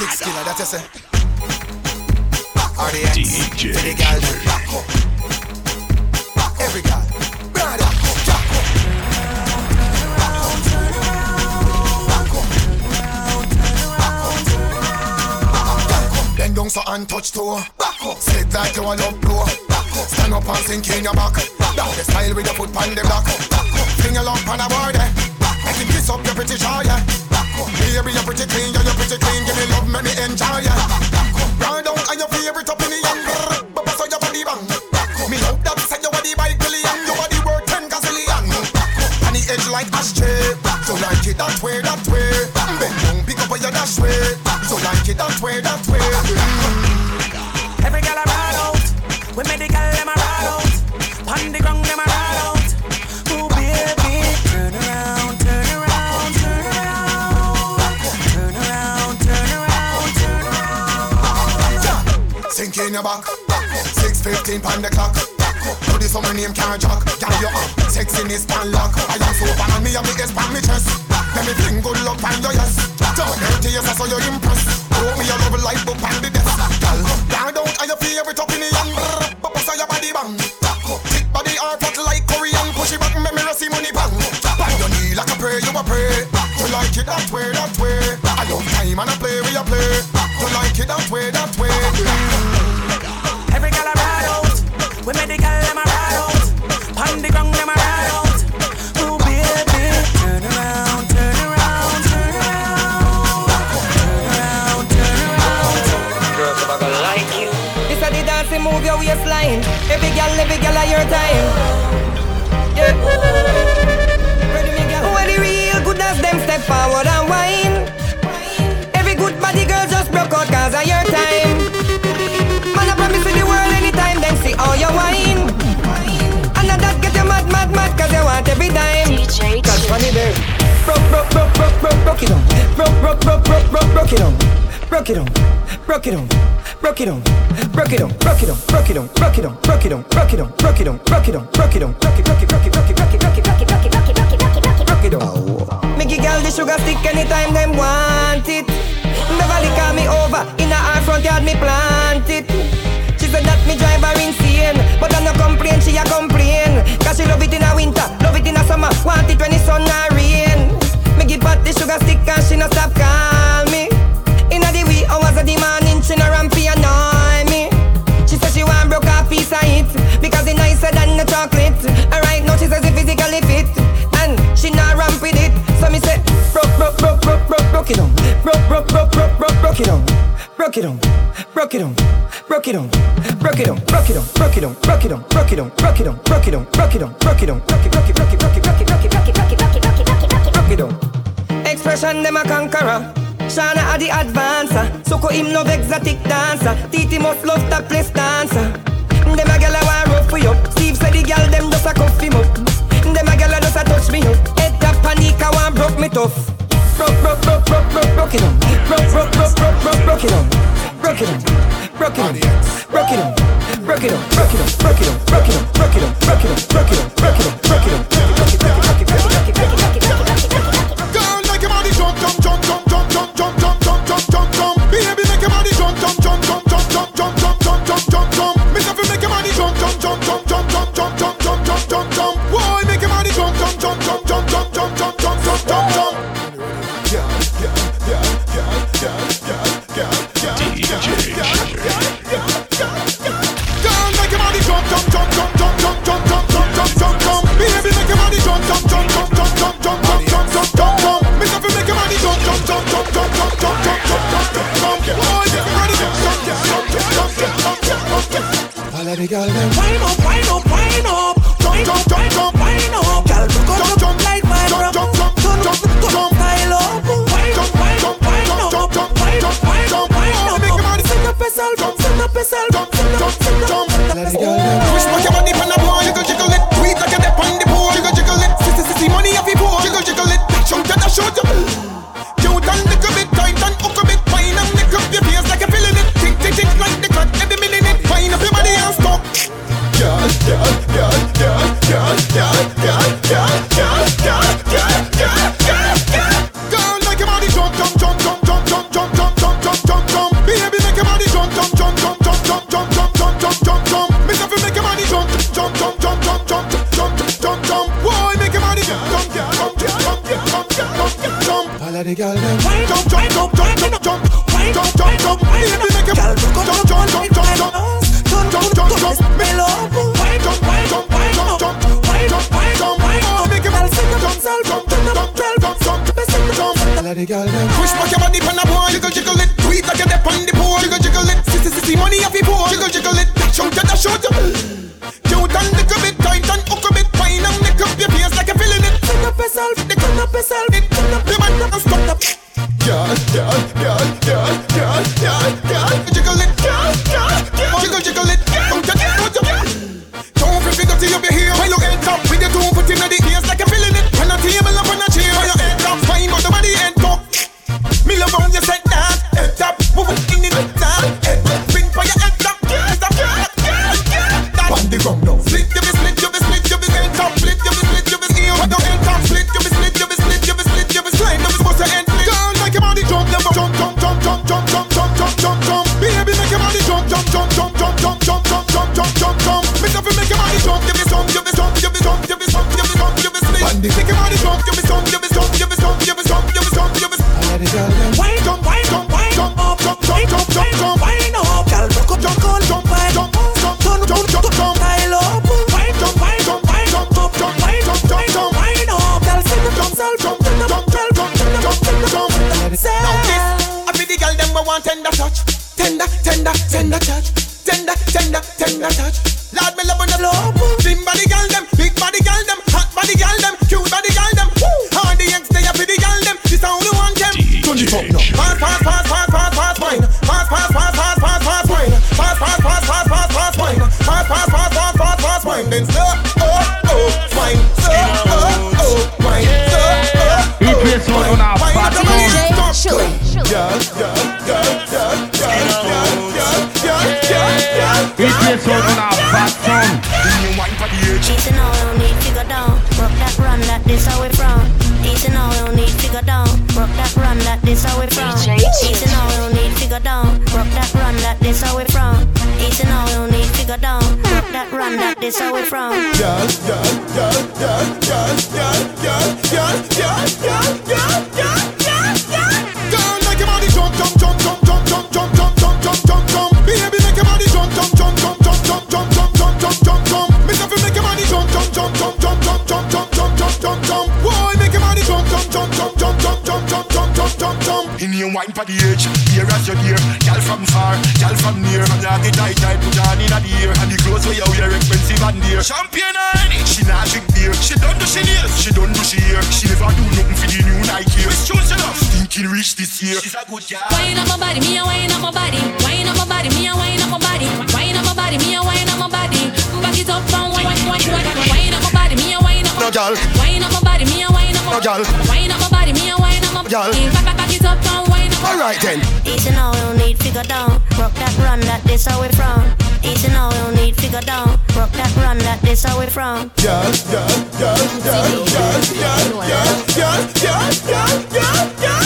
Six killer, that's just it. RDX, DJ. for the girl with back up. Back up. Every girl, brother, back up, back up. Back up, back up, back up. Bend down so and touch toe. Back up, sit like you a love blow. Back up, stand up and sink in your back. Back up, the style with your foot pan the block. Back up. Sing love on a word, eh? Back you kiss up your pretty jaw, yeah. Back up. Baby, you're pretty clean, yeah, you're pretty clean. Give me love, make me enjoy, yeah. Back up. Round down on your favorite up in the end. Bubba, so your body bang. Back up. Me love that said you are the bike billion, you are the worth ten gazillion. Back up. And the edge like ashtray. So like it that way, that way. Mm. Bend down, pick up on your dash way. So like it that way, that way. Mm. in your back. Six fifteen pound the clock. Do this for my name can't jock. Gal you up, sexiness pan lock. I am so pan on me a biggest is pan me chest. Let me fling good luck pan your yes. Don't hurt yes, I saw you impressed. Throw me a love life up on the death. Gal, down down on your favorite up in the end. Bubbles on your body bang. Thick body hard fat like Korean. Push it back, me see money bang. Bang your knee like a prayer, you a pray. You like it that way, that way. I love time and I play, we a play. You like it that way, that way. time. Hey. Who are the real goodness? Them step forward and whine. Every good body girl just broke out cause of your time. Man, I promise you the world anytime. then see all your wine. And that get you mad, mad, mad cause you want every dime. Catch funny bird broke, broke, broke, broke, broke, broke it on. Broke, broke, broke, broke, broke, broke it on. Broke it on. Broke it on. Broke it on. Broke it on. Broke it on. Broke it on. Broke it on. Broke it on. Broke it on. Broke it on. Broke it on. Broke it on. Broke it. Broke it. Broke it. Broke it. Broke it. Broke it. Broke it. Broke it. Broke it. Broke it. Broke it. Broke it on. Make your girl the sugar stick anytime them want it. Beverly call me over in her front yard me plant it. She said that me drive her insane, but I no complain. She a complain. Cause she love it in a winter, love it in a summer, want it when the sun a rain but the sugar stick and she no stop call me. Inna the wee hours of the morning, she no rampy annoy me. She said she want broke a piece of it because it's nicer than the chocolate. Alright, now she says it physically fit and she not ramp with it. So me say broke, broke, broke, broke, broke, broke it on, broke, broke, broke, broke, broke, broke it on, broke it on, broke it on, broke it on, broke it on, broke it on, broke it on, broke it on, broke it on, broke it on, broke it on, broke it on, broke it on, broke it on, broke it, broke it, broke it, broke it, broke it fresh and them a conqueror. Shana a the advancer, Soko him love exotic dancer. Titi must love that place dancer. Them a gyal a want rough we up. Steve said the gyal them just a cuff him up. Them a gyal a just a touch me up. Head up panic I want broke me tough. Broke, broke, broke, broke, broke, broke it on. Broke, broke, broke, broke, broke, broke it on. Broke it on. Broke it on. Broke it on. Broke it on. Broke it on. Broke it on. Broke it on. Broke it on. Broke it on. Broke it on. Broke it on. Broke it on. It on. Let it go. Up, wine up, wine up. Join up, join up. no girl. Wine up my body, me a wine up my body. In fact, it up and wine up. Alright then. Easy now, we don't need figure down. Rock that run, that this how we from. Easy now, we don't need figure down. Rock that run, that this how we from. Yeah, yeah, yeah, yeah, yeah, yeah, yeah, yeah, yeah, yeah, yeah, yeah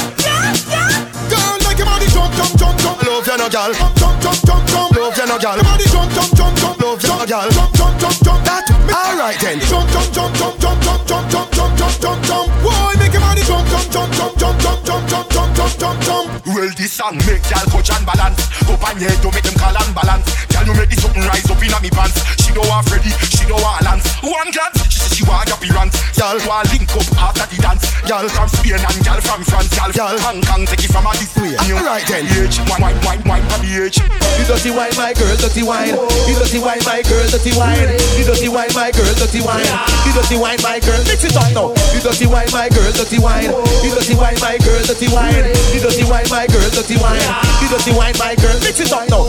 jump, jump, jump, love you no gal. Jump, jump, jump, jump, love you no gal. Body jump, jump, jump, jump, love you no gal. Jump, jump, jump, jump, that. All right then. Jump, jump, jump, jump, jump, jump, jump, jump, jump, jump, jump, jump. Boy, make your body jump, jump, jump, jump, jump, jump, jump, jump, jump, jump, jump, jump. Well, this song make gal coach and balance. Go on your head to make them call and balance. Gal, you make this something rise up inna me pants. She don't want Freddy, she don't want Lance. One glance, she say she want appearance. Gal want link up after the dance. Gal from Spain and gal from France. Gal, gal Hong Kong take it from a this way. All right then wine, wine, wine, wine, bitch. You dirty wine, my girl, dirty wine. You dirty wine, my girl, dirty wine. You dirty wine, my girl, dirty wine. You dirty wine, my girl, mix it up now. You dirty wine, my girl, dirty wine. You dirty wine, my girl, dirty wine. You dirty wine, my girl, dirty wine. Roll it, wine, my girl, roll it up now.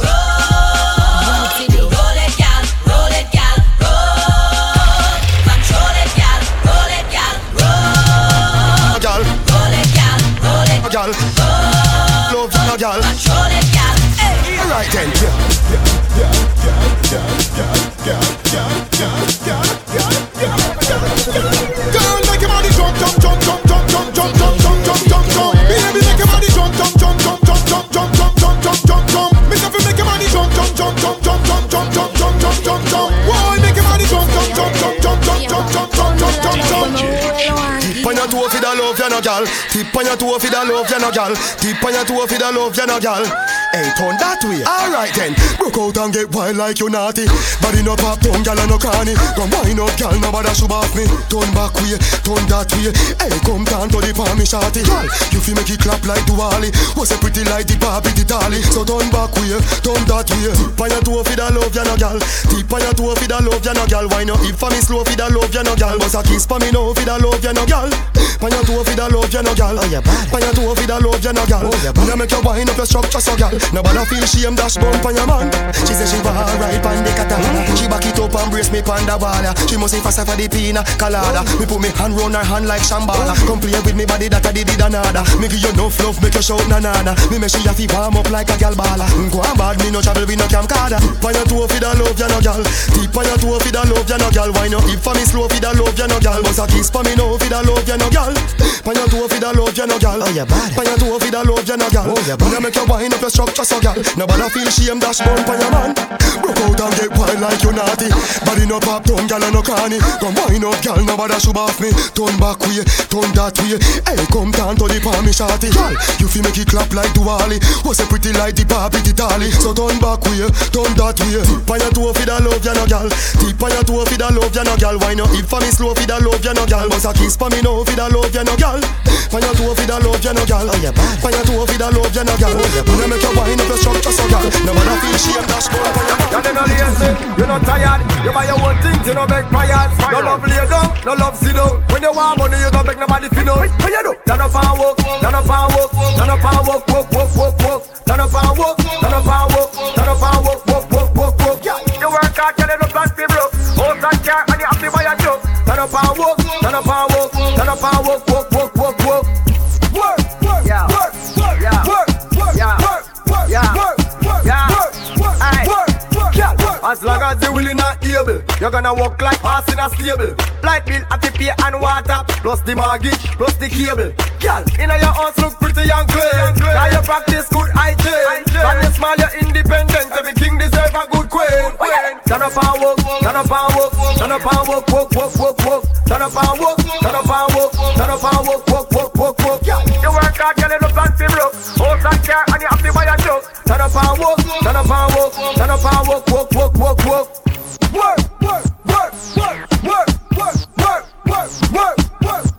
Roll it, gal now, girl. Control it, girl. Hey. All right then, girl. Yeah, yeah, yeah, yeah, yeah, yeah, yeah, yeah, yeah, yeah, yeah. Girl, make your body jump, jump, jump, jump, jump, jump, jump, jump, jump, jump, jump, jump. Baby, make your body jump, jump, jump, jump, jump, jump, jump, jump, jump, jump, jump. Make your make your body jump, jump, jump, jump, jump, jump, jump, jump. Your toe for the love, you no gal. Tip on your toe for the love, you no gal. Tip on your toe for the love, you no gal. Hey, turn that way. Alright then, broke out and get wild like you naughty. Body no pop, tongue gal and no cranny. Come wind up, gal, nobody should off me. Turn back way, turn that way. Hey, come down to the palm, me shorty. Gal, you feel make it clap like Duali. Was a pretty like the Barbie, the dolly. So turn back way, turn that way. Tip on your toe for the love, you no gal. Tip on your toe for the love, you no gal. Why no if for me slow for the love, you no gal. Bust a kiss for me now for the love, you no gal. On your toe for the love, you no gal. Oh, your body. On your toe for the love, you no gal. Oh, your When you make your wind up your structure, so gal. Nobody feel shame dash bump on your man. She say she want ride pan the katana. Mm. She back it up and brace me pan the wall. She must say fast for the pina colada. Mm. Me put me hand round her hand like Shambhala. Mm. Come play with me body that I did another. Me give you enough love, make you shout na na na. Me make she have to warm up like a gal balla. Go on bad, me no travel with no camcorder. Pan your toe for the love, you no gal. Tip on your toe for the love, you no gal. Why no hip for me slow for the love, you no gal. Bust a kiss for me now for the love, you no gal. Pan your toe for the love, you no gal. Oh, your body. Pan your toe for the love, you no gal. Oh, your When you make your wind up your structure, so gal. Nobody feel shame dash bump on your man. Broke out and get wild like you naughty. Body no pop, tongue and no cranny. Come wind up, gal, nobody should off me. Turn back way, turn that way. Hey, come down to the palm, me shorty. Gal, you feel make it clap like Duali. Was a pretty like the Barbie, the dolly. So turn back way, turn that way. On your toe for the love, you no gal. Tip on your toe for the love, you no gal. Why no hip for me slow for the love, you no gal. Bust a kiss for me now for the love, you no gal. On your toe for the love, you no gal. Oh, your body. On your toe for the love, you no gal. Oh, when you make your wind up your structure, so gal. Nobody feel shame, dash bump on your You're not lazy, you're not tired. You buy your own things, you don't beg prayers. No love lay down, no love sit down. When you want money, you don't beg nobody fi know. What you do? Turn up and walk, turn up and walk, turn up and walk, walk, walk, walk, walk. Turn up and walk, turn up and walk, turn up and walk, walk, walk, walk, walk. Yeah, you work hard, get it up and be broke. House and car, and you have to buy a truck. Turn up and walk, up and walk, walk, walk, walk, walk. Work, work, yeah, work, work, yeah, work, work, yeah, work, work, yeah, work, work, yeah, work, work, aye, work, work, yeah, work. As long as you willing and able, you're gonna walk like horse in a stable. Light bill at the pay and water, plus the mortgage, plus the cable. Girl, inna your house look pretty and clean. Now you practice good hygiene. From you small, you're independent. Every king deserve a good queen. Turn up and walk, turn up and walk, turn up and walk, walk, walk, walk, walk. Turn up and walk, turn up and walk, turn up and walk, walk, walk, walk, walk. Yeah, you work hard, girl, you look fancy broke. House and car, and you have to buy a truck. Turn up and walk, turn up and walk, turn up and walk, walk, walk, walk, walk. Work, work, work, work, work, work, work, work, work,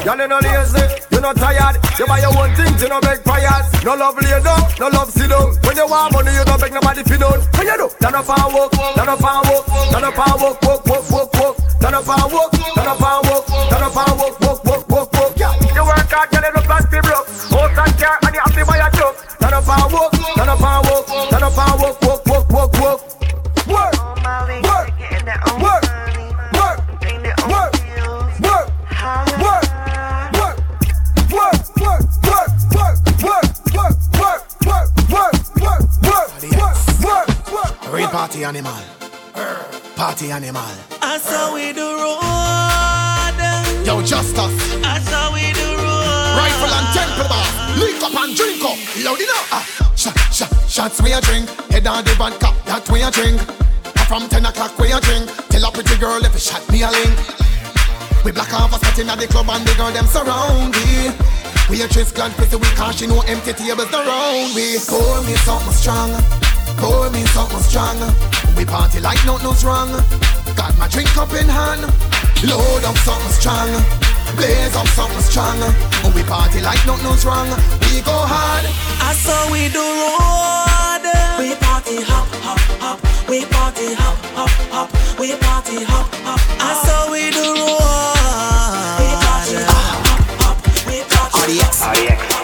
Y'all no lazy, you not tired. You buy your own things, you no beg prayers. No love lay down, no love sit down. When you want money, you don't beg nobody fi down. What you do? Turn up and walk, turn up and walk, turn up and walk, walk, walk, walk, walk. Turn up and walk, turn up and walk, turn up and walk, walk, walk, walk, walk. Yeah, you work hard, it up and be broke. House and car, and you have to buy a truck. Turn up and walk, animal. I saw we do road. Yo, Justice. I saw we do road. Rifle and temple bar. Link up and drink up. Loud enough. Ah, shot, shot, shots where you drink. Head on the vodka. That where you drink. From 10 o'clock where you drink. Tell a pretty girl if you shot me a link. We black off a sitting at the club and the girl them surround me. We a dress glad pussy we cause she know empty tables around we. Pour me something strong. Pour me something strong. We party like nothing's wrong. Got my drink up in hand. Load up something strong. Blaze up something strong. We party like nothing's wrong. We go hard. I saw we do road. We party hop, hop, hop. We party hop, hop, hop. We party hop, hop. I saw we do road. We party hop, hop, hop. We party RDX.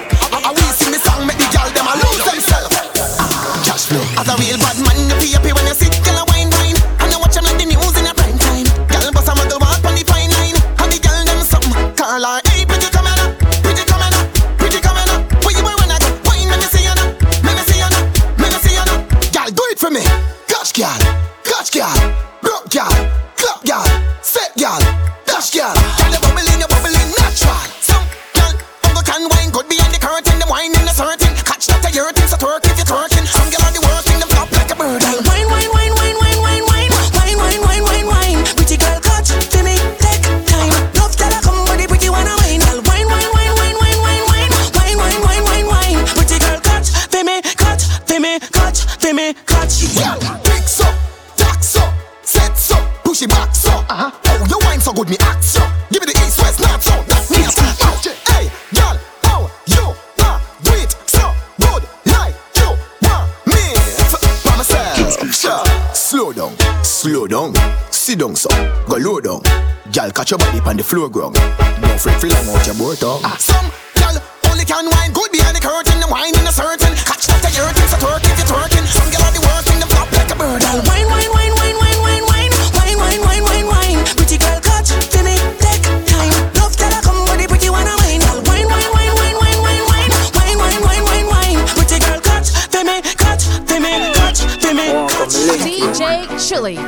Your body on the floor ground. Don't fret, feel like out your boat tongue. Some girl only can wine good behind the curtain. The wine in a certain. Catch that you're hurting, so twerk if you're twerking. Some girl on the working, them flop like a bird. Girl, wine, wine, wine, wine, wine, wine, wine, wine, wine, wine, wine, wine. Pretty girl, catch, give me, take time. Love girl, I come with the pretty one, I wine. Girl, wine, wine, wine, wine, wine, wine, wine, wine, wine, wine, wine, wine. Pretty girl, catch, give me, catch, give me, catch, give me, catch. DJ Chilly.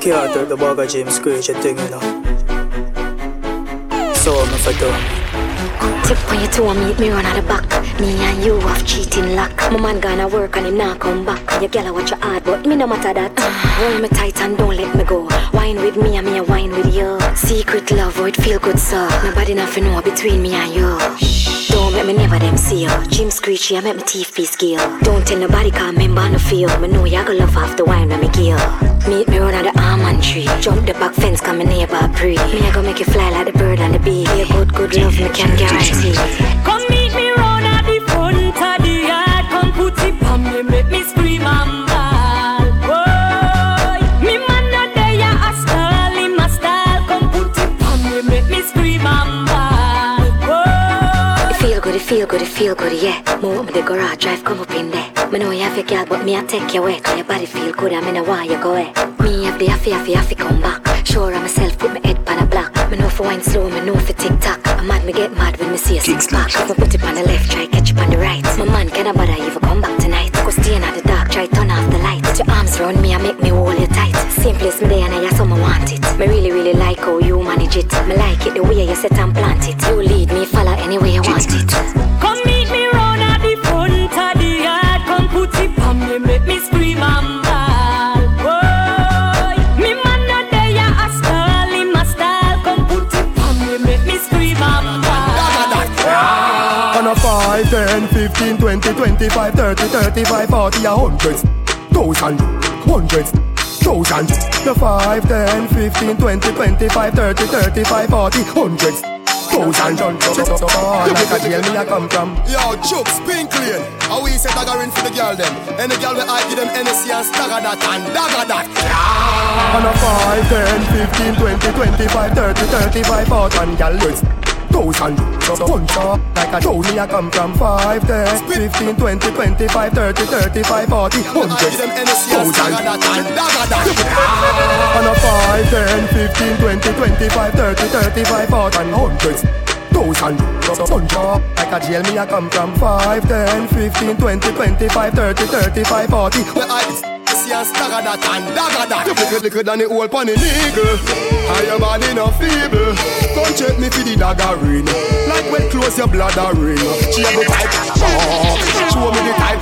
Can't hurt the bag of James Crazy thing, you know. For done. Tip when you two meet me run out the back. Me and you have cheating luck. My man gonna work and him not come back. Your gal watch your hard, but me no matter that. Hold me tight and don't let me go. Wine with me and me a wine with you. Secret love, oh it feel good so. Nobody nothing know between me and you. Don't make me never them see you. Jim Screechy, I make my teeth be skill. Don't tell nobody come member no feel. Me know you gonna love the wine when me kill. Meet me at the almond tree. Jump the back fence, come me neighbor pre. Me I gonna make you fly like the bird and the bee. Be a good, good love, me can guarantee. Come meet me at the front of the yard. Come put it on me, make me scream and feel good, it feel good, it feel good, yeah. Move up the garage, drive, come up in there. Me know you have your girl, but me I take you away. Cause your body feel good, I mean I want you go away. Me have the happy, happy, happy come back. Sure of myself, put my head pan a block. Me know for wine slow, me know for tick tock. I'm mad, me get mad when me see a six pack. If I put it on the left, try catch it on the right. My man cannot bother even come back tonight. Go stay in the dark, try turn off the light. Put your arms around me and make me hold you tight. Same place me there and I some I want it. Me really, really like how you manage it. Me like it the way you set and plant it. You lead me, follow any way you want it. Come meet me round at the front of the yard. Come put it on me, make me scream and bawl. Boy, me man not there, a style, him a style. Come put it on me, make me scream and bawl. On a 5, 10, 15, 20, 25, 30, 35, 40, a hundreds, thousand, hundreds, thousand. The 5, 10, 15, 20, 25, 30, 35, 40, hundreds, thousand. Like a jail me I come from. Yo, jokes, pink clean. How we say dagger in for the girl them? Any girl we I give them NSC and stagger that and dagger that. On a 5, 10, 15, 20, 25, 30, 35, 40, and list. Thousand. Thousand One shot like a show me a come from five, ten, fifteen, twenty, twenty-five, thirty, thirty-five, forty, hundred Thousand. And a five, ten, fifteen, twenty, twenty-five, thirty, thirty-five, forty, hundreds Thousand. One shot like a jail me I come from five, ten, fifteen, twenty, twenty-five, thirty, thirty-five, forty, hundreds and stagger that and dagger that. You liquid, liquid than the old pan in eagle? And your body no feeble. Come check me for the dagger ring. Like when close your bladder ring. She have the type walk. Show me the type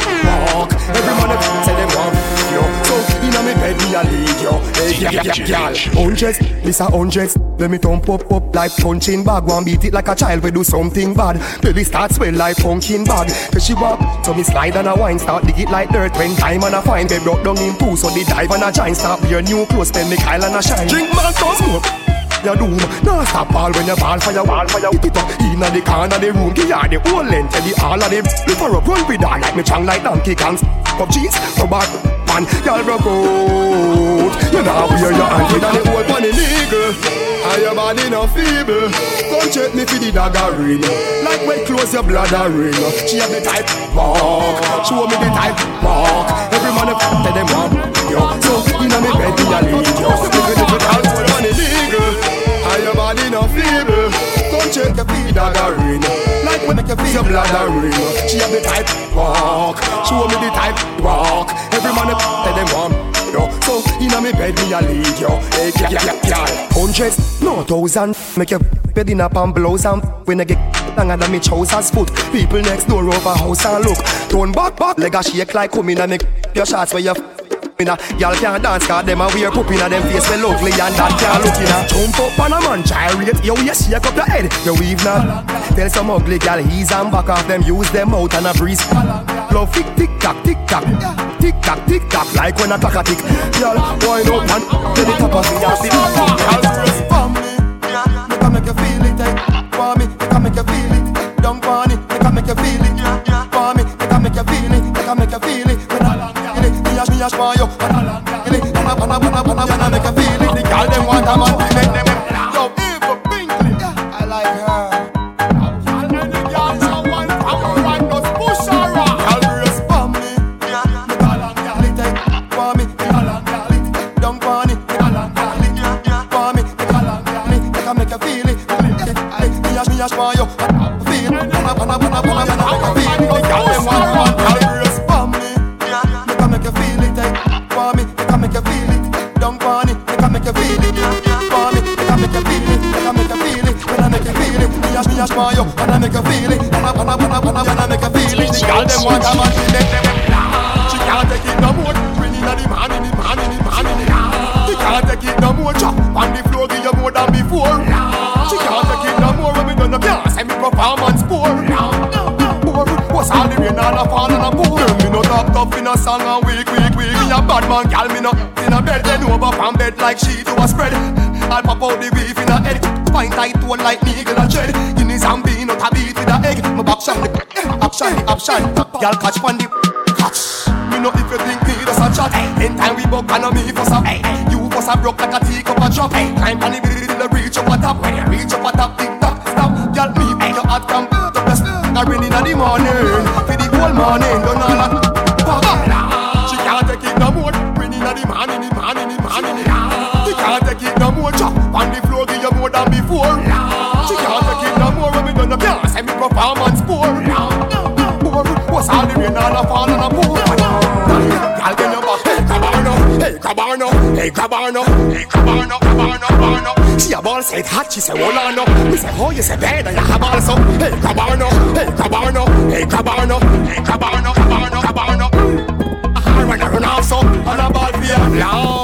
walk. Every man say them want yo. So inna me bed me a lead yo. Hey yeah yeah yeah Hundreds, this a hundreds. Let me thump up up like punching bag. One beat it like a child we do something bad. Baby start swell like pumpkin bag. Cause she walk So me slide and a wine Start dig it like dirt. When time and a fine They broke down in two So the dive and a giant Start wear new clothes Spend me Kyle and a shine. Drink man so smoke your doom. Now stop all when you ball for your wall for your Hit it up. In the corner the room Give her the whole length and the all of them. Look for a run with her like me chang like Donkey Kongs. Pop jeans, no bad man Y'all broke out. You know wear your auntie Than the old funny nigga And your body no feeble. Come check me for the dagger ring. Like when close your bladder ring. She have the type walk. Show me the type walk man a f*** tell them walk Yo, so inna me bed me a yo. Look at the dance for funny nigga And your body no feeble Come check your feet dagger ring. Like when make you feel. Your bladder ring. She have the type walk. Show me the type walk. Every man a f*** tell them walk Yo, so inna me bed me a lead yo. Hey, yeah, yeah, yeah, Hundreds, no thousand. Make your bed in a pan blouse and When I get longer than me trousers foot. People next door over house and look. Turn back, back, leg a shake like coming and make Your shots where you inna. Y'all can't dance 'cause them a wear poop inna them face well ugly and that can't look inna. Jump up on a man, gyrate, yo, you shake up your head, you weave now. Tell some ugly gal he's and back off them, use them out and a breeze. Love tick tick tock, tick tock, tick tock, tick tock, like when a clock a tick. Y'all wind up and it up and see your feet. Y'all me, can make you feel it. Eh? For me, can make you feel it. Don't want it, can make you feel it. For me, can make you feel it, can make you feel it a smile you. Banana, banana, banana, banana, make you feel. Girl them want a man, she make them She can't take it no more. Bring in the man, in the man, in the man, in the She can't take it no more. Chop on the floor, give you more than before. She can't take it no more. When me done the can't say me performance poor. Poor, what's all the rain and a fall and a pour? Girl, Me no top tough in a song and weak, weak, weak. Me a bad man, gal me no in a bed. Then over from bed like she do a spread. I'll pop out the beef in a head. Fine tight to like needle and tread. Guineas and bean out a beat with a egg. My back the action, action. Gal catch one the catch. Me know if you think me just a chat. In time we buck and me for some. You for some broke like a teacup a drop. Climb on the building, reach up a top. When you reach up a top, tick tock, stop. Gal me make your heart come the best. I rain in the morning, for the whole morning. Don't banana fall on a pool. Y'all get your back. Hey, Cabano. Hey, Cabano. Hey, Cabano. Hey, Cabano. Cabano. Cabano. She a ball said hot. She say hold on no. We say oh you say bad and you have all so. Hey, Cabano. Hey, Cabano. Hey, Cabano. Hey, Cabano. Cabano. Cabano. I run around so on a ball field. Long.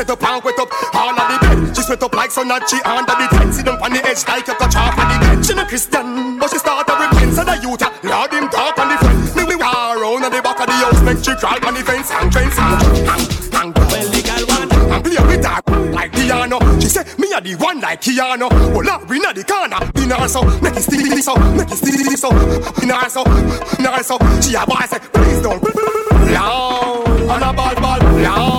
Set up and wet up all of the bed. She sweat up like sun and she under the tent. Sit down on the edge like you touch off of the bed. She no Christian, but she start to repent. So the youth, Lord him talk on the fence. Me we war round at the back of the house, make she crawl on the fence and fence and hang, hang. Well, the girl want and play with her like piano. She say me a the one like Keanu. Well, now we na the corner. In her so, make it still so, make it still so. In her so, in so. She a boy say, please don't. Long, on a ball ball. Long.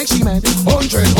like she meant. Hundred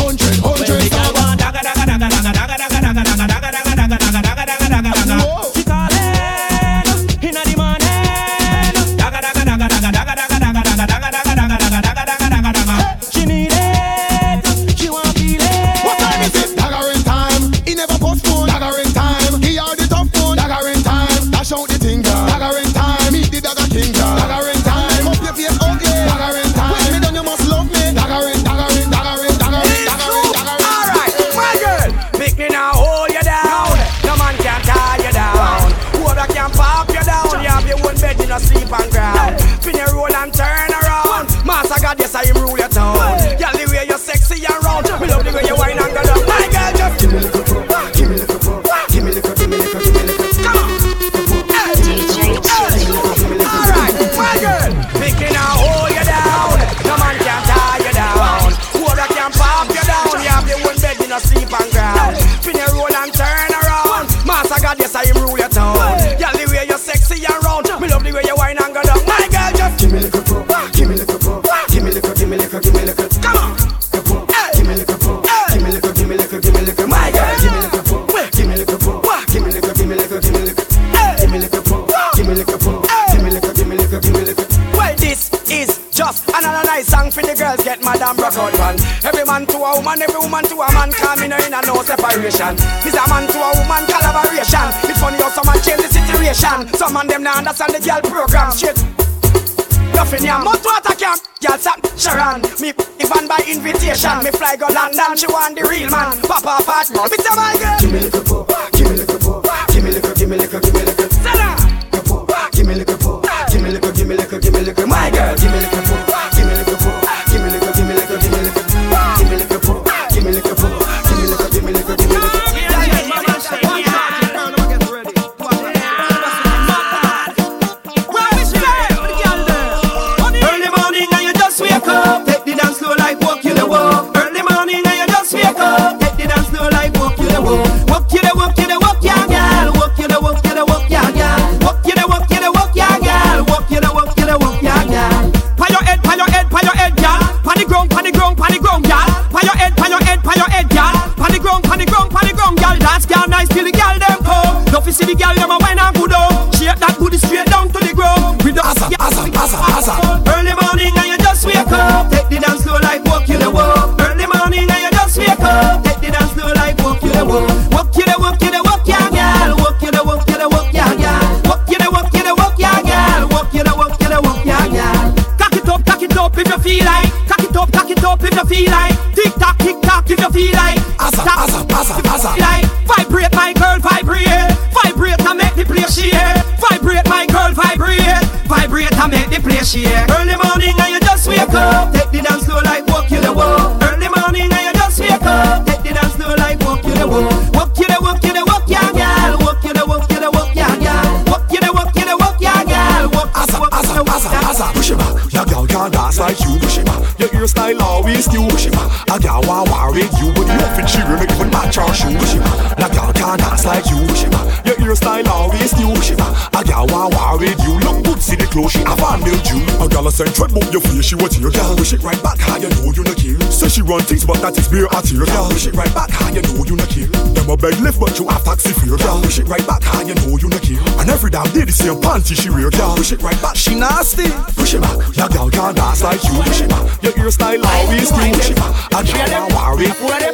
man every woman to a man, come in and no separation. This a man to a woman collaboration. It's funny how some man change the situation. Some man them not understand the girl program. Shit. Nothing here, much water camp. Girl Sam Sharon, me even by invitation. Me fly go London, she want the real man. Papa, papa, me tell my girl. Give me liquor, give me liquor, give me liquor, give me liquor, give me. style always new. Shima, a girl want war with you, but you fit she really even match your shoe. Shima, a girl can't dance like you. Shima, your hairstyle always new. Shima, a girl want war with you clothes, she have a them jew. A gal a send tread bout your face, she was your gal. Push it right back, how you know you no kill. Say she run things, but that is beer at your gal. Push it right back, how you know you no kill. Them a beg lift, but you have taxi for your gal. Push it right back, how you know you no kill. And every damn day the same panty she wear, gal. Push it right back, she nasty. Push it back, that gal can't dance like you. Push it back, your hairstyle always new. Push it back, A gal can't worry.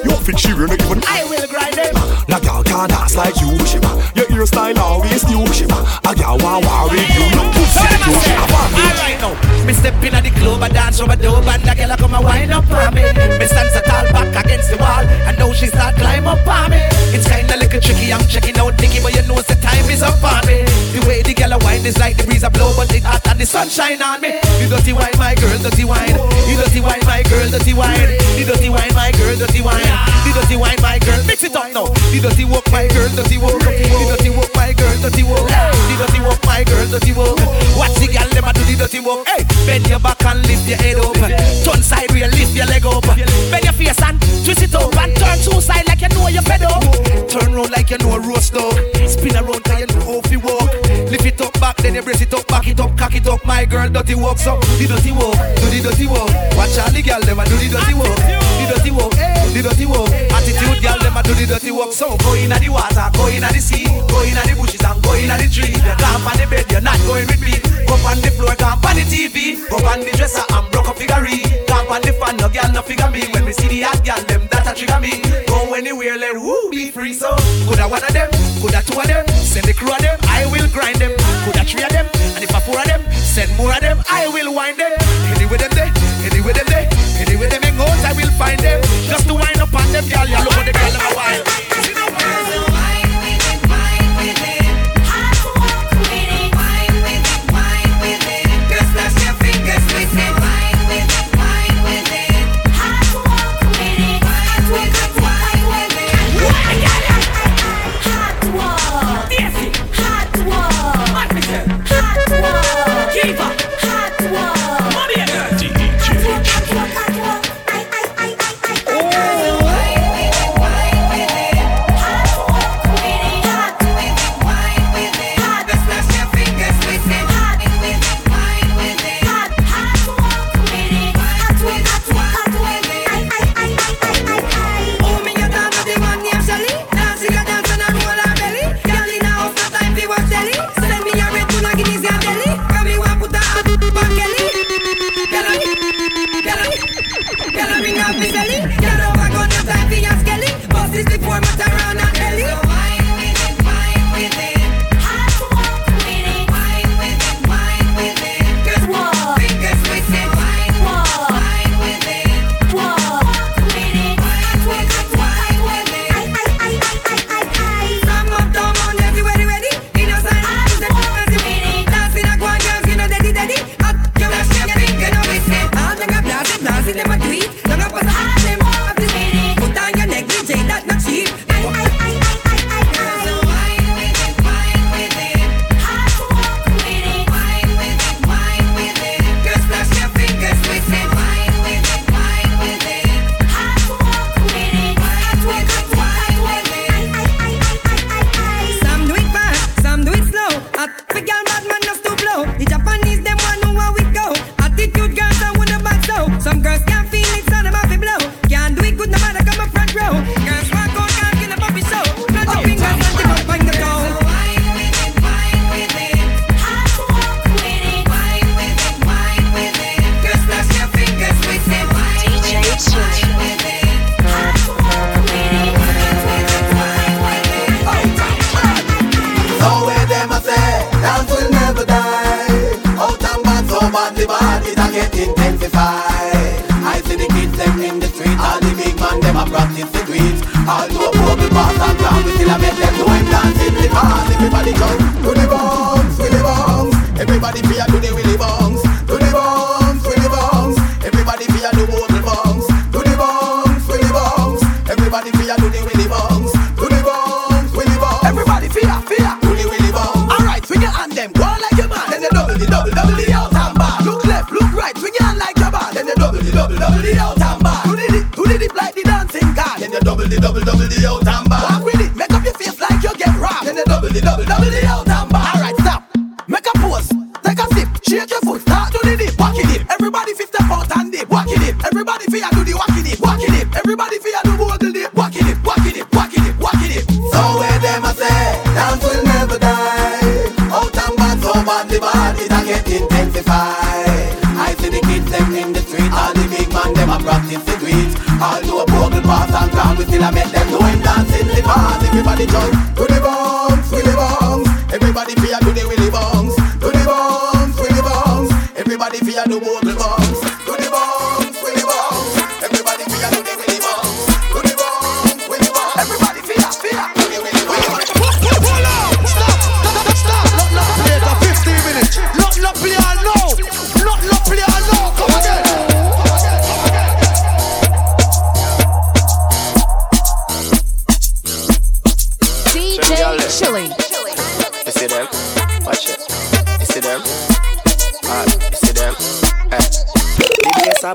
You think she really even? I will grind them. That gal can't dance like you. Push it back, your hairstyle always new. Push it back, A gal won't worry. You no pussy. I say, alright now. Me step in at the club, I dance over the and the girl come a wind up on me. Me stand so tall back against the wall, and now she start climb up on me. It's kinda little tricky, I'm checking out Nicky, but you know the time is up on me. The way the girl a wine is like the breeze a blow, but it hot and the sunshine on me. You dirty wine, my girl, dirty wind. You dirty wine, my girl, dirty wind. You dirty wine, my girl, dirty wind. You dirty wine, my girl, mix it up now. You dirty walk, my girl, dirty walk. You dirty walk, my girl, dirty walk. You dirty walk, my girl, dirty walk. Watch the girl, them a do the dirty work. Hey, bend your back and lift your head up. Turn side real, lift your leg up. Bend your face and twist it up and turn two side like you know you're fed up. Turn round like you know a roast dog then you brace it up, back it up, cock it up. My girl, dirty walk, so the dirty walk, do the dirty walk. Watch all the girl, them a do the dirty walk, the dirty walk, eh, the dirty walk. Attitude, girl, them a do the dirty walk. So go in the water, go in the sea, go in the bushes and go in the tree. You camp on the bed, you're not going with me. Go on the floor, camp on the TV, go on the dresser and broke up figurine. Camp on the fan, no girl, no figure me. When we see the hot girl, them that a trigger me. Go anywhere, let woo be free. So coulda one of them, coulda two of them, send the crew of them, I will grind them. Coulda three of them, and if I four of them, send more of them, I will wind them. Anyway them there, anyway them there, anyway them hang out, I will find them. Just to wind up on them, girl, you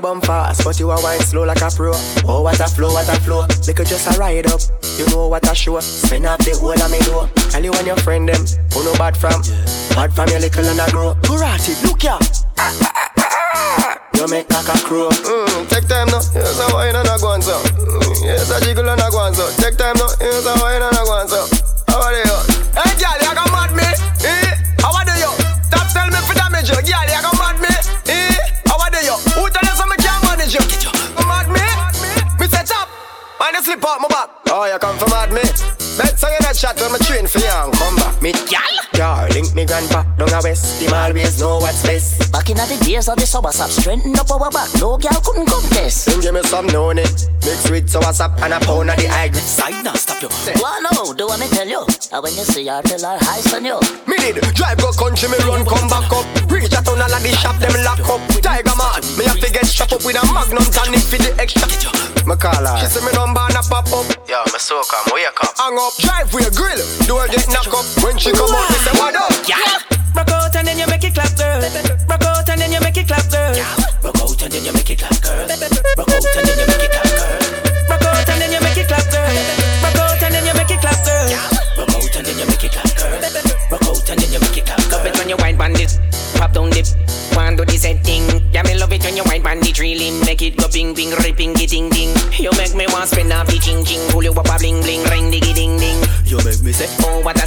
Bass fast, but you a wine slow like a pro. Oh, what a flow, what a flow. Little just a ride up. You know what a show. Spin up the whole of me door. Tell you and your friend them, who no bad from. Bad from your little and a grow. Karate, look ya. You make like a crow. Mm, take time now. Here's a wine and a so. Mm, here's a jiggle and a so. Take time now. Here's a wine and a go Oh, you come from mad me? Bet so you not shot when my train for young come back. Me gal, gal, link me grandpa down a west. Him always know what's best. Back in the days of the summer sap, strengthen up our back. No girl couldn't contest. Then give me some known it. Mix with sour sap and a pound of the egg. Side now, stop you. Well, no, do what me tell you. And when you see her, tell her hi, son you. Me did drive go country, me run come back up. Reach a town of the shop, them lock up. Tiger man, me have to get shot up with a magnum tonic for the extra. Me call her. She say me number and a pop up. Yo, me soak am, wake up. Hang up, drive with a grill. Door get knock up. When she come out, me say what up? Yeah.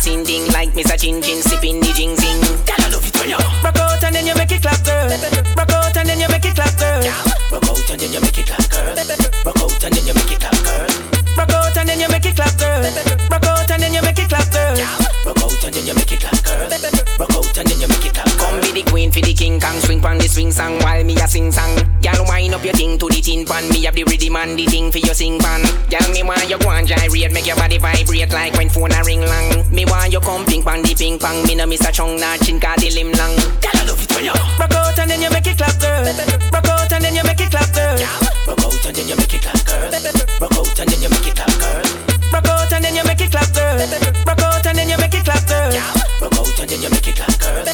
Oh, what a sin ding, like Mr. Chin Chin sipping the jing pong the ping pong Me no miss a chung nah chin cause the limb long Girl, I love it when you Rock out and then you make it clap girl Rock out and then you make it clap girl rock out and then you make it clap, girl. Rock out and then you make it clap, girl. Rock out and then you make it clap girl Rock out and then you make it clap girl Rock out and then you make it clap, girl.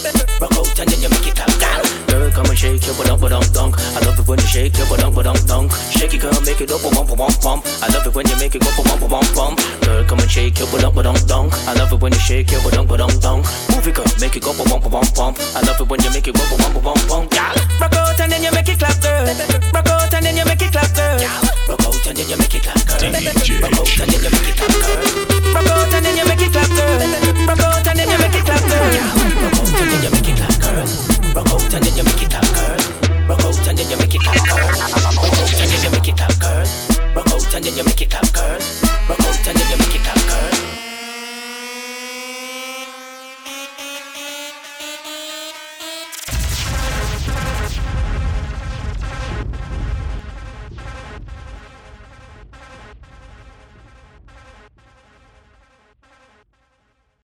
Rock out and then you make it clap, girl. Girl, come and shake your bum bum dunk. I love it when you shake your bum bum dunk. Shake it, girl, make it up, bump bump bump. I love it when you make it go bump bump bump. Girl, shake your bum bum dunk. I love it when you shake your bum bum dunk. Move it, girl, make it go bump bump bump. I love it when you make it go bump bump bump. Girl, Rock out and then you make it clap girl Rock out and then you make it clap girl rock out and then you make it clap, girl. Rock out and then you make it clap, girl. Rock out and then you make it clap girl Rock out and then you make it clap girl